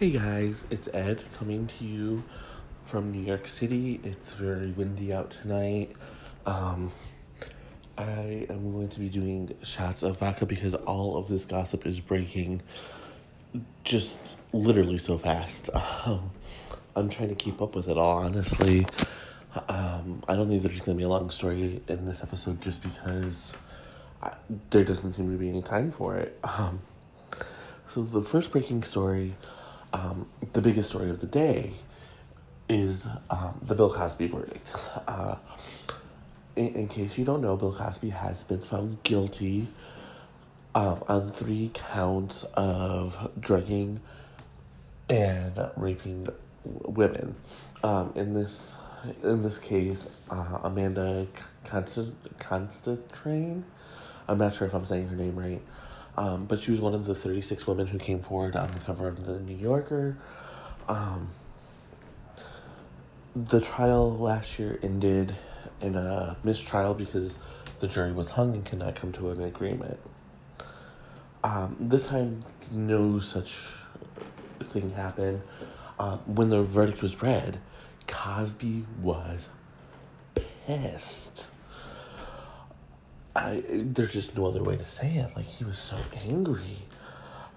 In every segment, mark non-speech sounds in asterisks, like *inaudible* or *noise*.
Hey guys, it's Ed coming to you from New York City. It's very windy out tonight. Um, I am going to be doing shots of vodka because all of this gossip is breaking just literally so fast. *laughs* Um, I'm trying to keep up with it all, honestly. Um, I don't think there's going to be a long story in this episode just because I, there doesn't seem to be any time for it. Um, so, the first breaking story um, the biggest story of the day is um, the Bill Cosby verdict. Uh, in, in, case you don't know, Bill Cosby has been found guilty um, on three counts of drugging and raping women. Um, in this in this case, uh, Amanda Constant Constantrain. I'm not sure if I'm saying her name right. Um, but she was one of the 36 women who came forward on the cover of the New Yorker. Um, the trial last year ended in a mistrial because the jury was hung and could not come to an agreement. Um, this time, no such thing happened. Uh, when the verdict was read, Cosby was pissed. I there's just no other way to say it. Like he was so angry.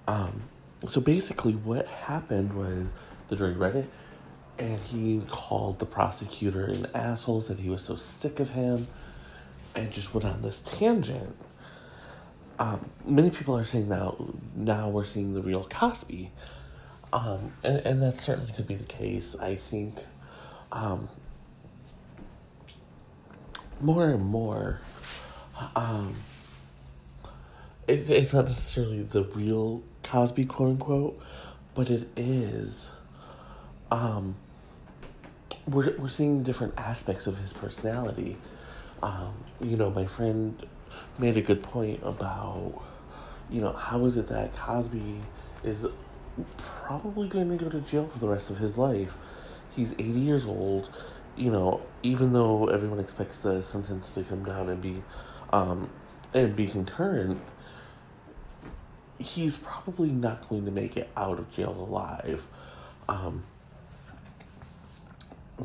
Um, so basically, what happened was the jury read it, and he called the prosecutor an asshole. Said he was so sick of him, and just went on this tangent. Um, many people are saying now now we're seeing the real Cosby, um, and and that certainly could be the case. I think, um, more and more um, it, it's not necessarily the real Cosby, quote unquote, but it is. Um, we're we're seeing different aspects of his personality. Um, you know, my friend made a good point about, you know, how is it that Cosby is probably going to go to jail for the rest of his life? He's 80 years old. You know, even though everyone expects the sentence to come down and be um, and be concurrent, he's probably not going to make it out of jail alive. Um,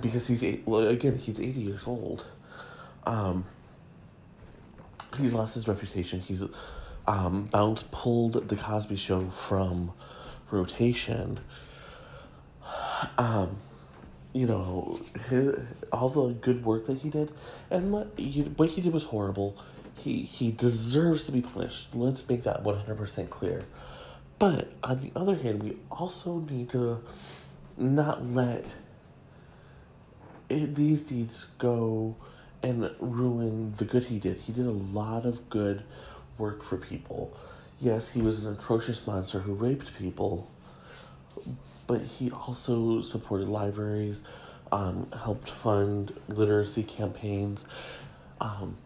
because he's eight, well, again, he's 80 years old. Um, he's lost his reputation. He's um, Bounce pulled the Cosby Show from rotation. Um, you know, his, all the good work that he did, and what he did was horrible he he deserves to be punished. Let's make that one hundred percent clear. But on the other hand, we also need to not let it, these deeds go and ruin the good he did. He did a lot of good work for people. Yes, he was an atrocious monster who raped people, but he also supported libraries, um, helped fund literacy campaigns, um,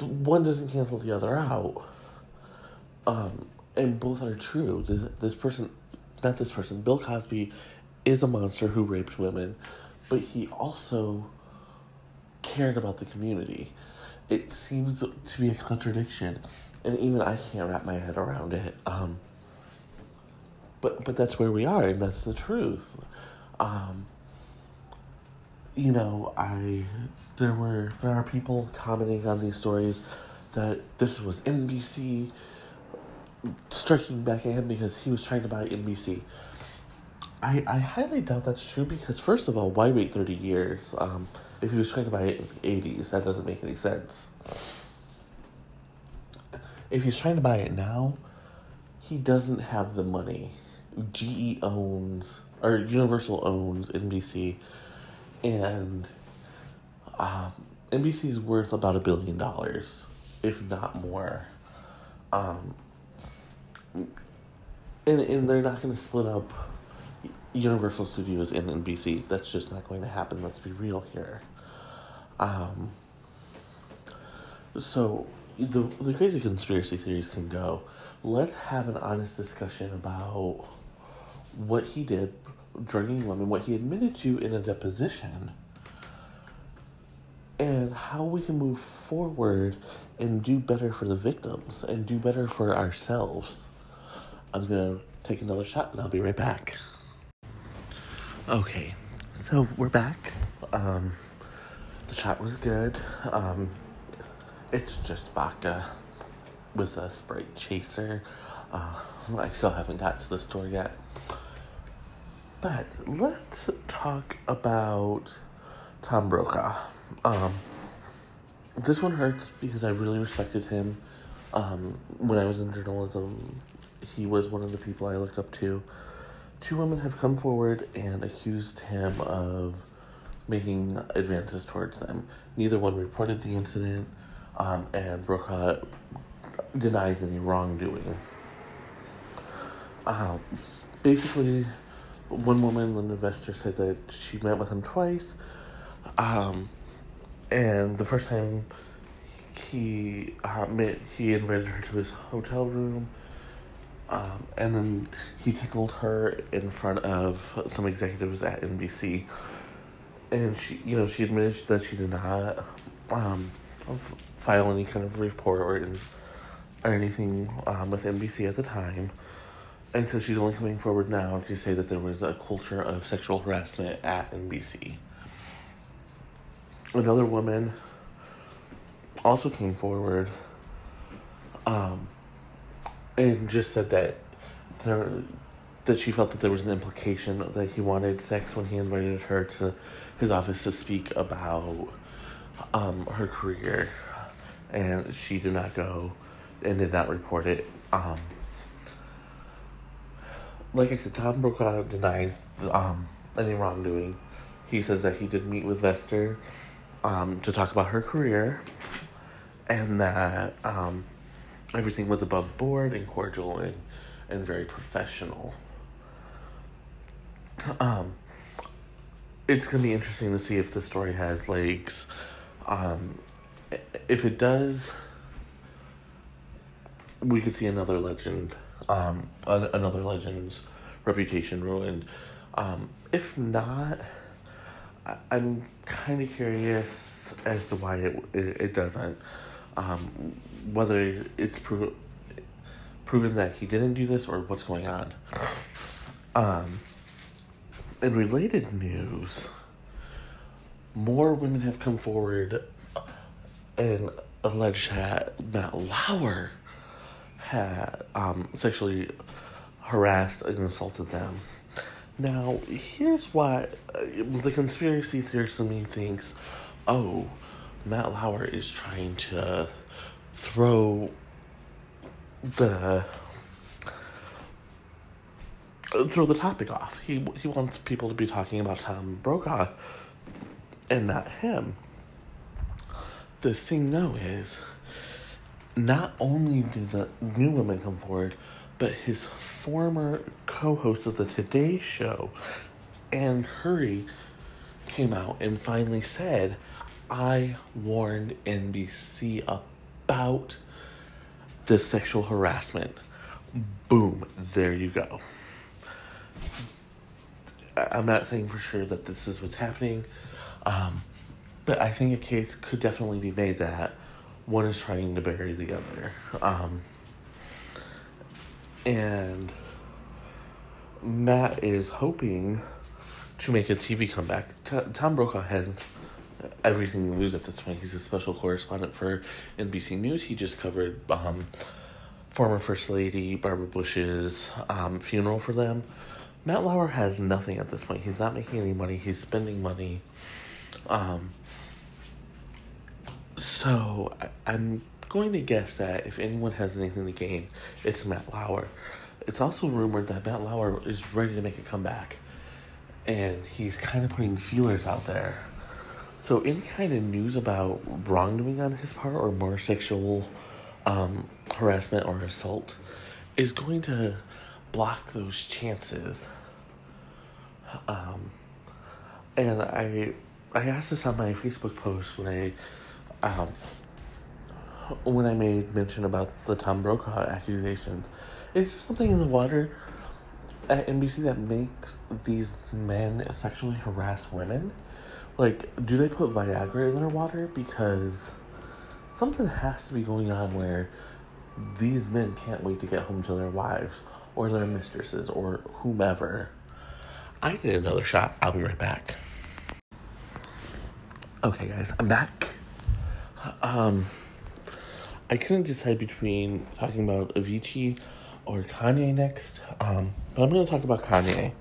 one doesn't cancel the other out. Um, and both are true. This, this person, not this person, Bill Cosby is a monster who raped women, but he also cared about the community. It seems to be a contradiction, and even I can't wrap my head around it. Um, but but that's where we are, and that's the truth. Um, you know, I there were there are people commenting on these stories that this was NBC striking back at him because he was trying to buy NBC. I, I highly doubt that's true because first of all, why wait thirty years? Um, if he was trying to buy it in the eighties, that doesn't make any sense. If he's trying to buy it now, he doesn't have the money. GE owns or Universal owns NBC and um, NBC is worth about a billion dollars, if not more. Um, and and they're not going to split up Universal Studios and NBC. That's just not going to happen. Let's be real here. Um, so the the crazy conspiracy theories can go. Let's have an honest discussion about what he did drugging women, what he admitted to in a deposition, and how we can move forward and do better for the victims and do better for ourselves. I'm to take another shot and I'll be right back. Okay, so we're back. Um, the shot was good. Um, it's just vodka with a Sprite chaser. Uh, I still haven't got to the store yet. But let's talk about Tom Brokaw. Um, this one hurts because I really respected him. Um, when I was in journalism, he was one of the people I looked up to. Two women have come forward and accused him of making advances towards them. Neither one reported the incident, um, and Brokaw denies any wrongdoing. Uh, basically, one woman, Linda Vester, said that she met with him twice. Um, and the first time he uh, met, he invited her to his hotel room. Um, and then he tickled her in front of some executives at NBC. And she, you know, she admitted that she did not um, file any kind of report or, or anything um, with NBC at the time. And so she's only coming forward now to say that there was a culture of sexual harassment at NBC. Another woman also came forward um, and just said that there that she felt that there was an implication that he wanted sex when he invited her to his office to speak about um, her career, and she did not go and did not report it. Um, like I said, Tom Brokaw denies um, any wrongdoing. He says that he did meet with Vester um, to talk about her career and that um, everything was above board and cordial and, and very professional. Um, it's going to be interesting to see if the story has legs. Um, if it does, we could see another legend um, another legend's reputation ruined. Um, if not, I- am kind of curious as to why it it, it doesn't. Um, whether it's pro- proven that he didn't do this or what's going on. Um, in related news, more women have come forward and alleged that Matt Lauer had um, sexually harassed and assaulted them. Now, here's why uh, the conspiracy theorist in me thinks oh, Matt Lauer is trying to throw the throw the topic off. He he wants people to be talking about Tom Brokaw and not him. The thing though is not only did the new women come forward, but his former co host of the Today Show, Ann Curry, came out and finally said, I warned NBC about the sexual harassment. Boom, there you go. I'm not saying for sure that this is what's happening, um, but I think a case could definitely be made that one is trying to bury the other. Um, and Matt is hoping to make a TV comeback. T- Tom Brokaw has everything to lose at this point. He's a special correspondent for NBC News. He just covered um, former First Lady Barbara Bush's um, funeral for them. Matt Lauer has nothing at this point. He's not making any money. He's spending money. Um, so I, am going to guess that if anyone has anything to gain, it's Matt Lauer. It's also rumored that Matt Lauer is ready to make a comeback, and he's kind of putting feelers out there. So any kind of news about wrongdoing on his part or more sexual um, harassment or assault is going to block those chances. Um, and I I asked this on my Facebook post when I um, when I made mention about the Tom Brokaw accusations, is there something in the water at NBC that makes these men sexually harass women? Like, do they put Viagra in their water? Because something has to be going on where these men can't wait to get home to their wives. or their mistresses or whomever. I need another shot. I'll be right back. Okay, guys, I'm back. Um, I couldn't decide between talking about Avicii or Kanye next. Um, but I'm going to talk about Kanye.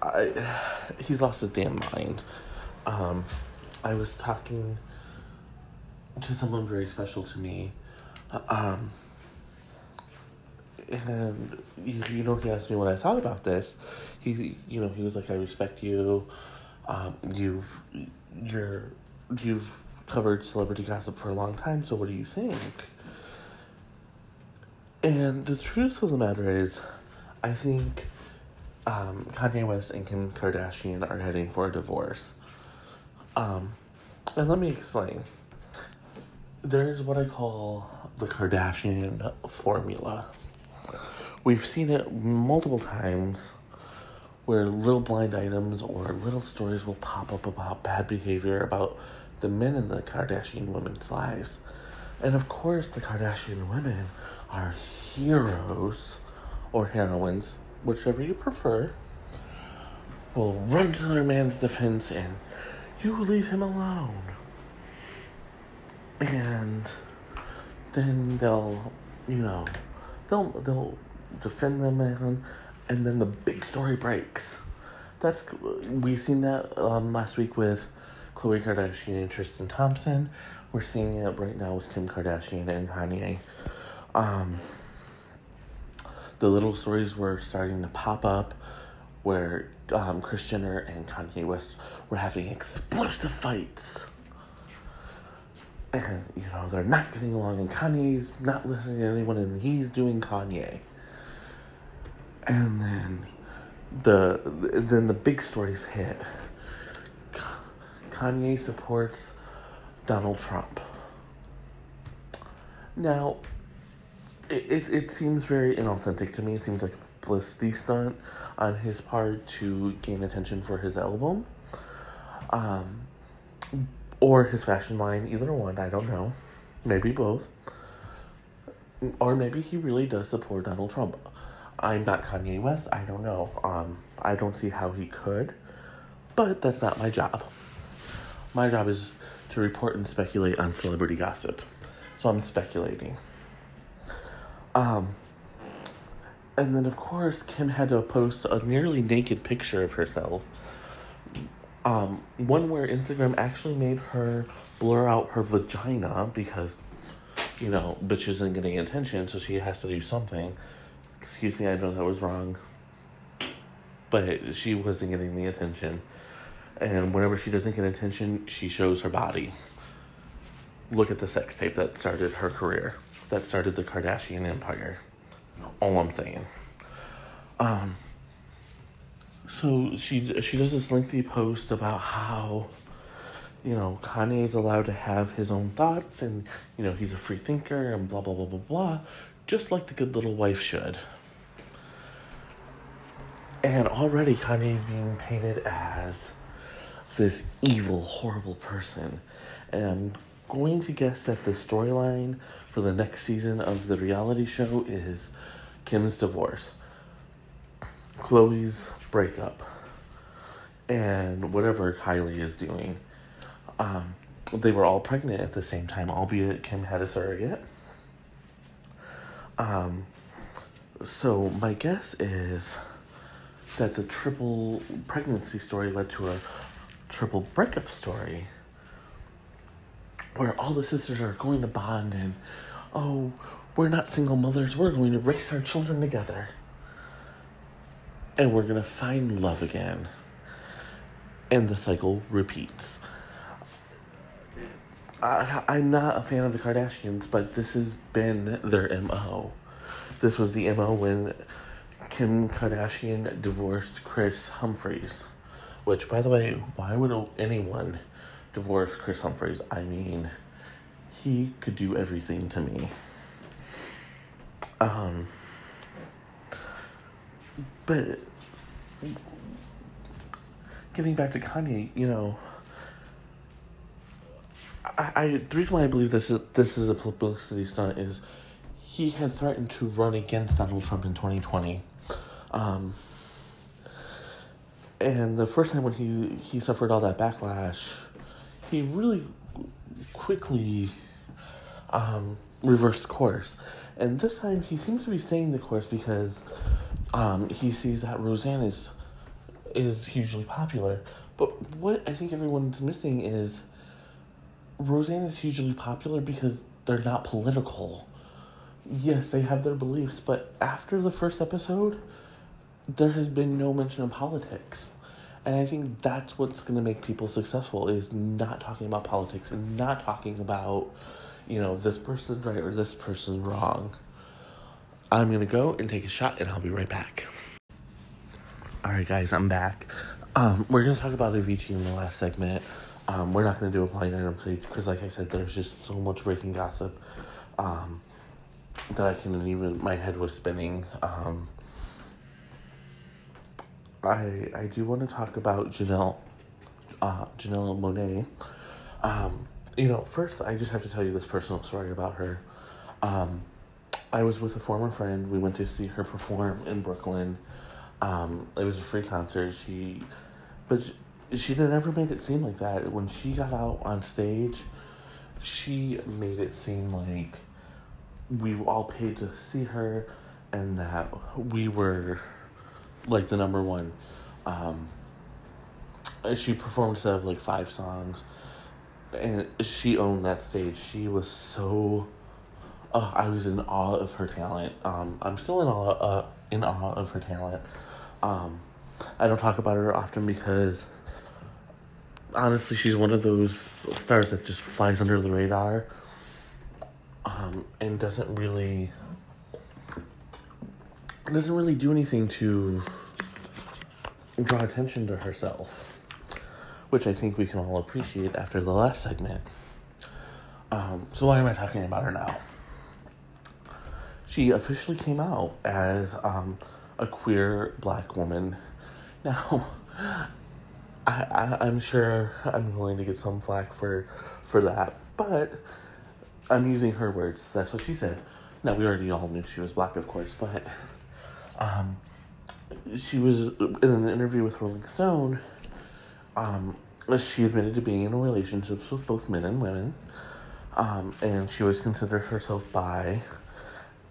I, he's lost his damn mind. Um, I was talking to someone very special to me. Um, and you, you know, he asked me what I thought about this. He, you know, he was like, "I respect you. Um, you've, you're, you've covered celebrity gossip for a long time. So what do you think?" And the truth of the matter is, I think um, Kanye West and Kim Kardashian are heading for a divorce. Um, and let me explain. There's what I call the Kardashian formula. We've seen it multiple times where little blind items or little stories will pop up about bad behavior about the men in the Kardashian women's lives. And of course, the Kardashian women are heroes or heroines, whichever you prefer, will run to their man's defense and you leave him alone. And then they'll, you know, they'll they'll defend the man, and then the big story breaks. That's we've seen that um, last week with Khloe Kardashian and Tristan Thompson. We're seeing it right now with Kim Kardashian and Kanye. Um, the little stories were starting to pop up where um, Kris Jenner and Kanye West were having explosive fights. And, you know, they're not getting along, and Kanye's not listening to anyone, and he's doing Kanye. And then the then the big stories hit. Kanye supports Donald Trump. Now, it, it, it seems very inauthentic to me. It seems like a publicity stunt on his part to gain attention for his album. Um, or his fashion line, either one, I don't know. Maybe both. Or maybe he really does support Donald Trump. I'm not Kanye West, I don't know. Um, I don't see how he could, but that's not my job. My job is to report and speculate on celebrity gossip. So I'm speculating. Um, and then, of course, Kim had to post a nearly naked picture of herself. Um, one where Instagram actually made her blur out her vagina because, you know, bitch isn't getting attention, so she has to do something. Excuse me, I know that was wrong. But she wasn't getting the attention. And whenever she doesn't get attention, she shows her body. Look at the sex tape that started her career, that started the Kardashian empire. All I'm saying. Um, so she she does this lengthy post about how you know Kanye is allowed to have his own thoughts and you know he's a free thinker and blah blah blah blah blah, just like the good little wife should. And already Kanye is being painted as this evil, horrible person. And I'm going to guess that the storyline for the next season of the reality show is Kim's divorce, Khloe's breakup, and whatever Kylie is doing. Um, they were all pregnant at the same time, albeit Kim had a surrogate. Um, so my guess is that the triple pregnancy story led to a triple breakup story where all the sisters are going to bond and oh we're not single mothers we're going to raise our children together. And we're going to find love again. And the cycle repeats. I, i'm not a fan of the kardashians but this has been their mo this was the mo when kim kardashian divorced kris humphries which, by the way, why would anyone divorce Kris Humphries? I mean, he could do everything to me. Um, but getting back to Kanye, you know, I, I the reason why I believe this is this is a publicity stunt is he had threatened to run against Donald Trump in 2020. Um, and the first time when he, he suffered all that backlash, he really quickly um, reversed course. And this time he seems to be staying the course because um, he sees that Roseanne is is hugely popular. But what I think everyone's missing is Roseanne is hugely popular because they're not political. Yes, they have their beliefs, but after the first episode, there has been no mention of politics. And I think that's what's going to make people successful is not talking about politics and not talking about, you know, this person's right or this person's wrong. I'm going to go and take a shot and I'll be right back. All right, guys, I'm back. Um, we're going to talk about Avicii in the last segment. Um, we're not going to do a blind item because, like I said, there's just so much breaking gossip um, that I couldn't even, my head was spinning. Um, I I do want to talk about Janelle, uh, Janelle Monáe. Um, you know, first I just have to tell you this personal story about her. Um, I was with a former friend. We went to see her perform in Brooklyn. Um, it was a free concert. She, but she, she never made it seem like that. When she got out on stage, she made it seem like we all paid to see her, and that we were like the number one. Um, she performed of like five songs, and she owned that stage. She was so. Uh, I was in awe of her talent. Um, I'm still in awe, uh, in awe of her talent. Um, I don't talk about her often because honestly, she's one of those stars that just flies under the radar um, and doesn't really doesn't really do anything to draw attention to herself, which I think we can all appreciate after the last segment. Um, so why am I talking about her now? She officially came out as um, a queer black woman. *laughs* Now, I, I I'm sure I'm going to get some flack for for that, but I'm using her words. That's what she said. Now we already all knew she was black, of course, but um, she was in an interview with Rolling Stone. Um, she admitted to being in relationships with both men and women, um, and she always considered herself bi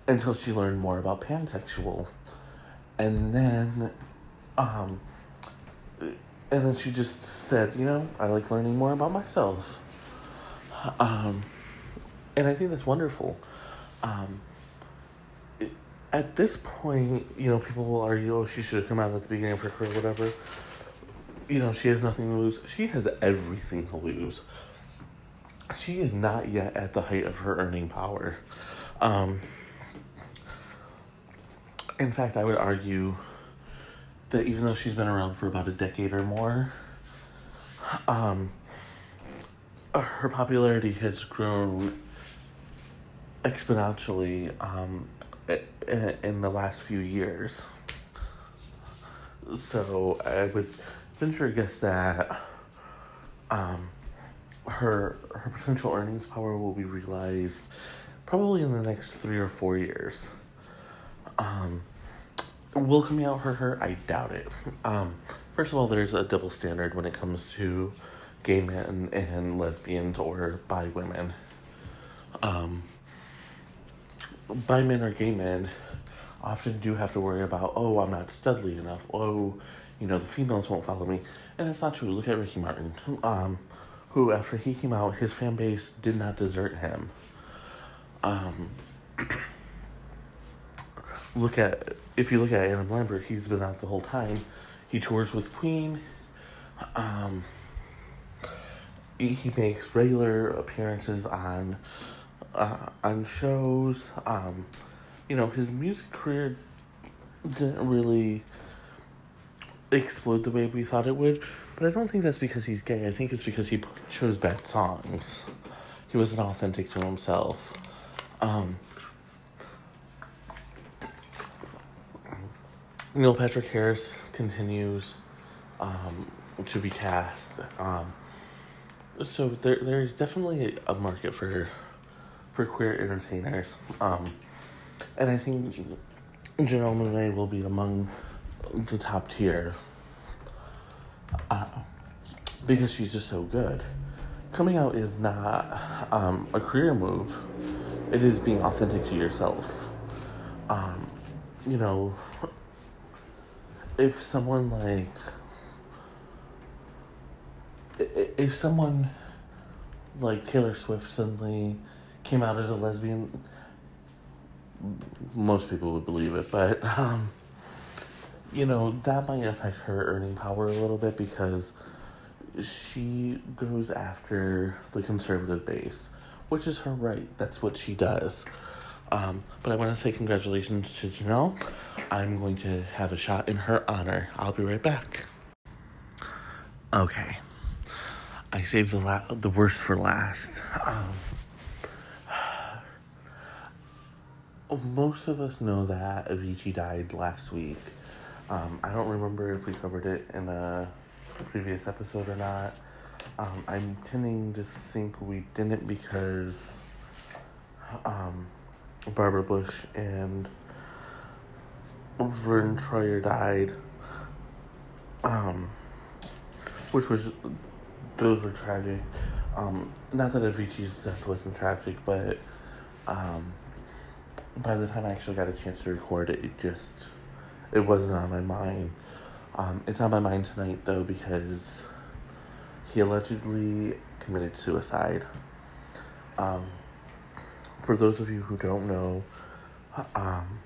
until she learned more about pansexual, and then, um, and then she just said, you know, I like learning more about myself. Um, and I think that's wonderful. Um, at this point, you know, people will argue, oh, she should have come out at the beginning of her career, whatever. You know, she has nothing to lose. She has everything to lose. She is not yet at the height of her earning power. Um, in fact, I would argue that even though she's been around for about a decade or more, um, her popularity has grown exponentially um, in the last few years. So I would venture a guess that um, her her potential earnings power will be realized probably in the next three or four years. Um, will coming out hurt her? I doubt it. Um, first of all, there's a double standard when it comes to gay men and lesbians or bi women. Um, bi men or gay men often do have to worry about, oh, I'm not studly enough. Oh, you know, the females won't follow me. And it's not true. Look at Ricky Martin, um, who, after he came out, his fan base did not desert him. Um, *clears throat* look at, if you look at Adam Lambert, he's been out the whole time. He tours with Queen. Um, he, he makes regular appearances on uh, on shows. Um, you know, his music career didn't really explode the way we thought it would, but I don't think that's because he's gay. I think it's because he chose bad songs. He wasn't authentic to himself. Um, Neil Patrick Harris continues um, to be cast. Um, so there, there's definitely a market for for queer entertainers. Um, and I think Janelle Monáe will be among the top tier uh, because she's just so good. Coming out is not um, a career move; it is being authentic to yourself. Um, you know, if someone like if someone like Taylor Swift suddenly came out as a lesbian, most people would believe it, but um, you know that might affect her earning power a little bit because she goes after the conservative base, which is her right. That's what she does. Um, but I want to say congratulations to Janelle. I'm going to have a shot in her honor. I'll be right back. Okay. I saved the la- the worst for last. Um, most of us know that Avicii died last week. Um, I don't remember if we covered it in a previous episode or not. Um, I'm tending to think we didn't because um, Barbara Bush and Vern Troyer died, um, which was those were tragic. Um, not that Avicii's death wasn't tragic, but um, by the time I actually got a chance to record it, it just it wasn't on my mind. Um, it's on my mind tonight though because he allegedly committed suicide. Um, for those of you who don't know, um,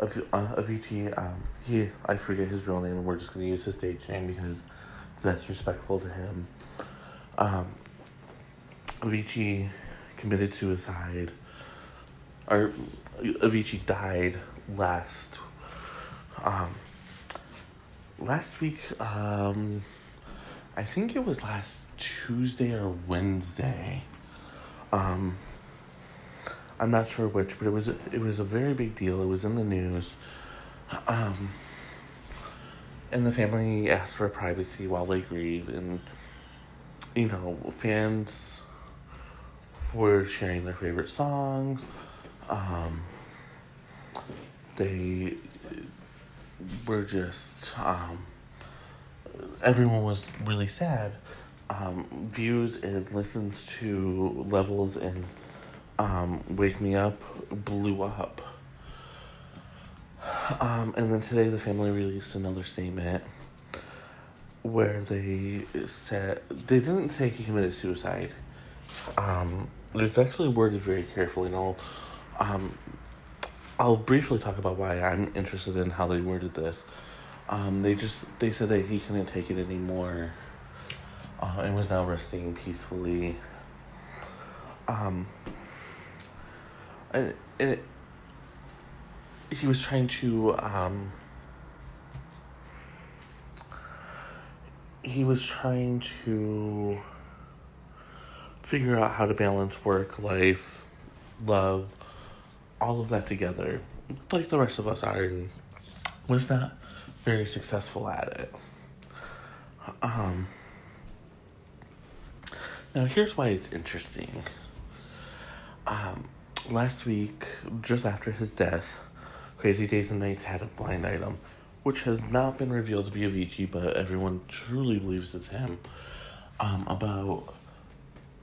Av- uh, Avicii, um, he I forget his real name, and we're just gonna use his stage name because that's respectful to him. Um, Avicii committed suicide, or Avicii died last um, last week. Um, I think it was last Tuesday or Wednesday. Um, I'm not sure which, but it was it was a very big deal. It was in the news. Um, and the family asked for privacy while they grieve, and you know, fans were sharing their favorite songs. Um, they were just um, everyone was really sad. Um, views and listens to levels and um, Wake Me Up blew up. Um, and then today the family released another statement where they said they didn't say he committed suicide. Um, it's actually worded very carefully, and I'll um, I'll briefly talk about why I'm interested in how they worded this. Um, they just they said that he couldn't take it anymore, uh, and was now resting peacefully. Um, and, it, he was trying to um, he was trying to figure out how to balance work, life, love, all of that together, like the rest of us are, and was not very successful at it. Um, now, here's why it's interesting. Um, last week, just after his death, Crazy Days and Nights had a blind item, which has not been revealed to be Avicii, but everyone truly believes it's him. Um, about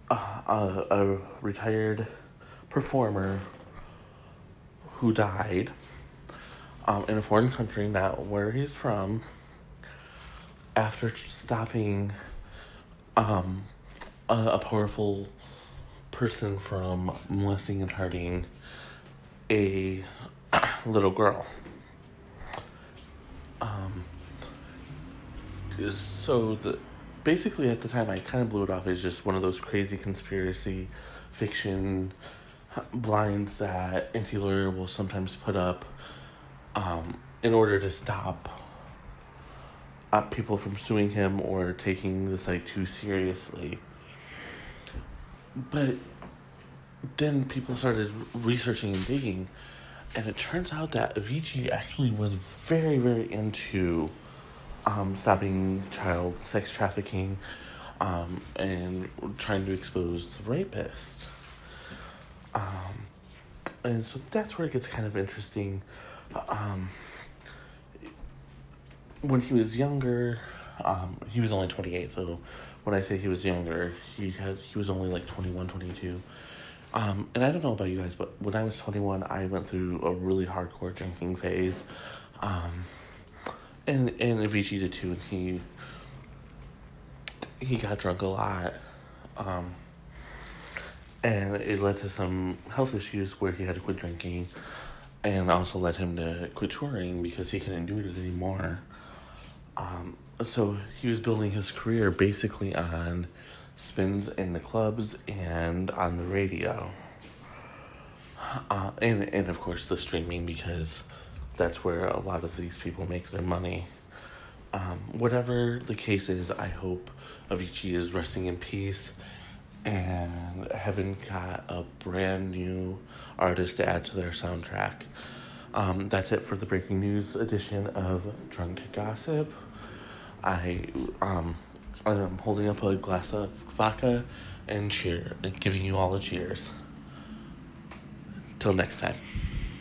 a, a, a retired performer who died um, in a foreign country, not where he's from, after stopping um, a, a powerful person from molesting and hurting a *clears throat* little girl. Um, so the basically at the time I kind of blew it off as just one of those crazy conspiracy fiction blinds that Enty Lawyer will sometimes put up um, in order to stop uh, people from suing him or taking the site too seriously. But then people started researching and digging, and it turns out that Avicii actually was very, very into um, stopping child sex trafficking um, and trying to expose the rapist. Um, and so that's where it gets kind of interesting. Um, when he was younger, um, he was only 28, so when I say he was younger, he had he was only like 21, 22. Um, and I don't know about you guys, but when I was 21, I went through a really hardcore drinking phase. Um, and and Avicii did too, and he he got drunk a lot. Um, and it led to some health issues where he had to quit drinking and also led him to quit touring because he couldn't do it anymore. Um, so he was building his career basically on spins in the clubs and on the radio. Uh, and, and of course the streaming because that's where a lot of these people make their money. Um, whatever the case is, I hope Avicii is resting in peace and haven't got a brand new artist to add to their soundtrack. Um, that's it for the breaking news edition of Drunk Gossip. I um, I'm holding up a glass of vodka and cheer, and giving you all a cheers. Till next time.